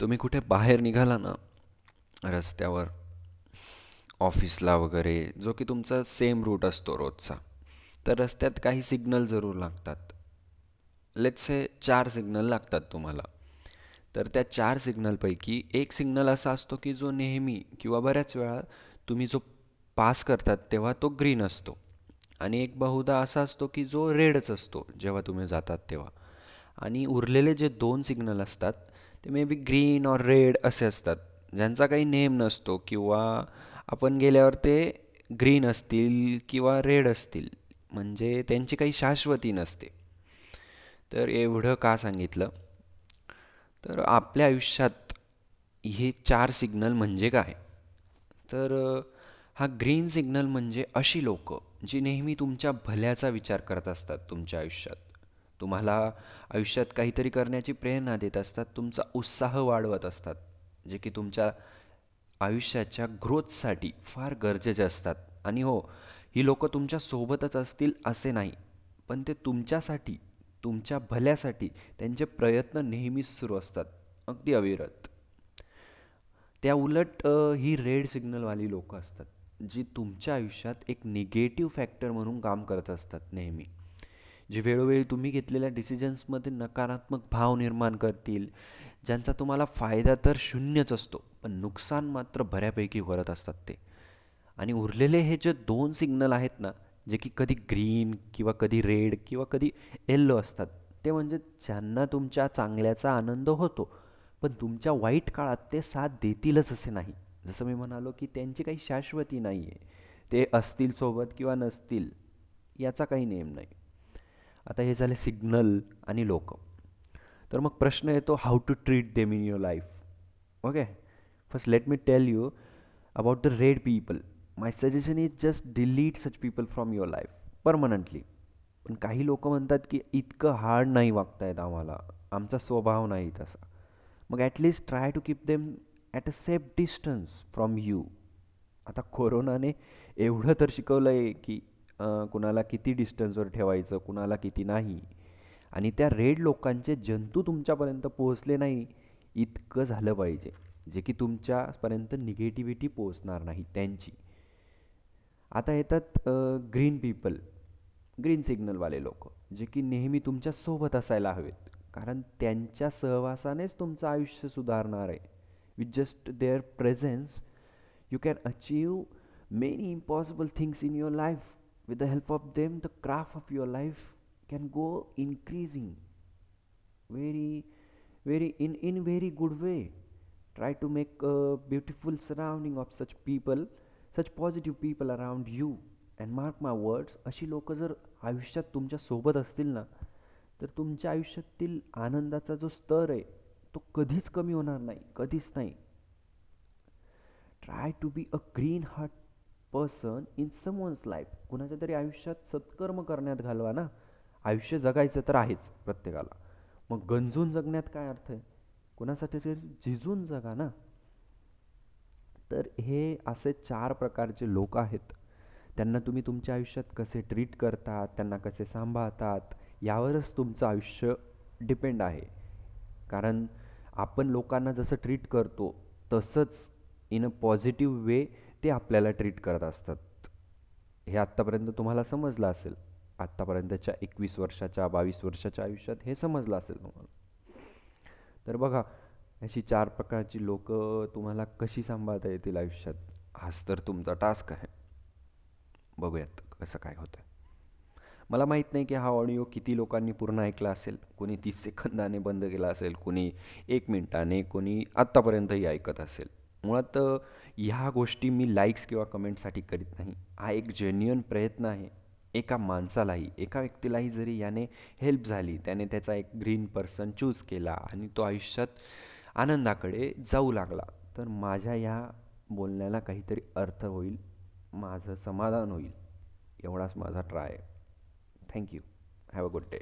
तुम्ही कुठे बाहेर निघाला ना रस्त्यावर ऑफिसला वगैरे जो की तुमचा सेम रूट असतो रोजचा तर रस्त्यात काही सिग्नल जरूर लागतात. लेट्स से चार सिग्नल लागतात तुम्हाला. तर त्या चार सिग्नलपैकी एक सिग्नल असा असतो की जो नेहमी किंवा बऱ्याच वेळा तुम्ही जो पास करतात तेव्हा तो ग्रीन असतो. आणि एक बहुधा असा असतो की जो रेडच असतो जेव्हा तुम्ही जातात तेव्हा. आणि उरलेले जे दोन सिग्नल असतात ते may be green or red असे असतात. ज्यांचा काही नेम नसतो किंवा आपण गेल्यावर ते ग्रीन असतील किंवा रेड असतील. म्हणजे त्यांची काही शाश्वती नसते. तर एवढं का सांगितलं? तर आपल्या आयुष्यात हे चार सिग्नल म्हणजे काय? तर हा ग्रीन सिग्नल म्हणजे अशी लोक जी नेहमी तुमच्या भल्याचा विचार करत असतात तुमच्या आयुष्यात. तुम्हाला आयुष्यात काहीतरी करण्याची प्रेरणा देत असतात तुमचा उत्साह वाढवत असतात जे की तुमच्या आयुष्याच्या ग्रोथसाठी फार गरजेचे असतात. आणि हो ही लोक तुमच्या सोबतच असतील असे नाही पण ते तुमच्यासाठी तुमच्या भल्यासाठी त्यांचे प्रयत्न नेहमीच सुरू असतात. अगदी अविरत. त्या उलट ही रेड सिग्नलवाली लोक असतात जी तुमच्या आयुष्यात एक निगेटिव्ह फॅक्टर म्हणून काम करत असतात नेहमी. जे वेळोवेळी तुम्ही घेतलेल्या डिसिजन्समध्ये नकारात्मक भाव निर्माण करतील ज्यांचा तुम्हाला फायदा तर शून्यच असतो पण नुकसान मात्र बऱ्यापैकी करत असतात ते. आणि उरलेले हे जे दोन सिग्नल आहेत ना जे की कधी ग्रीन किंवा कधी रेड किंवा कधी येल्लो असतात ते म्हणजे ज्यांना तुमच्या चांगल्याचा आनंद होतो पण तुमच्या वाईट काळात ते साथ देतीलच असे नाही. जसं मी म्हणालो की त्यांची काही शाश्वती नाही आहे ते असतील सोबत किंवा नसतील याचा काही नेम नाही. आता हे झाले सिग्नल आणि लोक. तर मग प्रश्न येतो how to treat them in your life okay first let me tell you about the red people my suggestion is just delete such people from your life permanently पण काही लोक म्हणतात की इतकं हार्ड नाही वागता येत आम्हाला. आमचा स्वभाव नाही तसा. मग at least try to keep them at a safe distance from you आता कोरोनाने एवढं तर शिकवलं आहे की कुणाला किती डिस्टन्सवर ठेवायचं कुणाला किती नाही. आणि त्या रेड लोकांचे जंतू तुमच्यापर्यंत पोहोचले नाही इतकं झालं पाहिजे. जे की तुमच्यापर्यंत निगेटिव्हिटी पोहोचणार नाही त्यांची. आता येतात ग्रीन पीपल ग्रीन सिग्नलवाले लोक जे की नेहमी तुमच्यासोबत असायला हवेत. कारण त्यांच्या सहवासानेच तुमचं आयुष्य सुधारणार आहे. With just their presence you can achieve many impossible things in your life with the help of them the craft of your life can go increasing very very in in very good way try to make a beautiful surrounding of such people such positive people around you and mark my words अशी लोक जर आयुष्यात तुमच्यासोबत असतील ना तर तुमच्या आयुष्यातील आनंदाचा जो स्तर आहे तो कधीच कमी होणार नाही कधीच नाही try to be a green heart person in someone's life कुणाच्या तरी आयुष्यात सत्कर्म करण्यात घालवा ना. आयुष्य जगायचं तर आहेच प्रत्येकाला. मग गंजून जगण्यात काय अर्थ आहे? कुणासाठी तरी झिजून जगा ना. तर हे असे चार प्रकारचे लोक आहेत. त्यांना तुम्ही तुमच्या आयुष्यात कसे ट्रीट करतात त्यांना कसे सांभाळतात यावरच तुमचं आयुष्य डिपेंड आहे. कारण आपण लोकांना जसं ट्रीट करतो तसंच इन अ पॉझिटिव्ह वे ते आपल्याला ट्रीट करत असतात. हे आत्तापर्यंत तुम्हाला समजलं असेल. आत्तापर्यंतच्या एकवीस वर्षाच्या बावीस वर्षाच्या आयुष्यात हे समजलं असेल तुम्हाला. तर बघा अशी चार प्रकारची लोक तुम्हाला कशी सांभाळता येतील आयुष्यात? हाच तर तुमचा टास्क आहे. बघूयात कसं काय होतं मला माहीत नाही की हा ऑडिओ किती लोकांनी पूर्ण ऐकला असेल. कोणी तीस सेकंदाने बंद केला असेल. कोणी एक मिनटाने कोणी आत्तापर्यंतही ऐकत असेल. मुळात ह्या गोष्टी मी लाईक्स किंवा कमेंटसाठी करीत नाही. हा एक जेन्युअन प्रयत्न आहे. एका माणसालाही एका व्यक्तीलाही जरी याने हेल्प झाली त्याने त्याचा एक ग्रीन पर्सन चूज केला आणि तो आयुष्यात आनंदाकडे जाऊ लागला तर माझ्या ह्या बोलण्याला काहीतरी अर्थ होईल माझं समाधान होईल. एवढाच माझा try thank you have a good day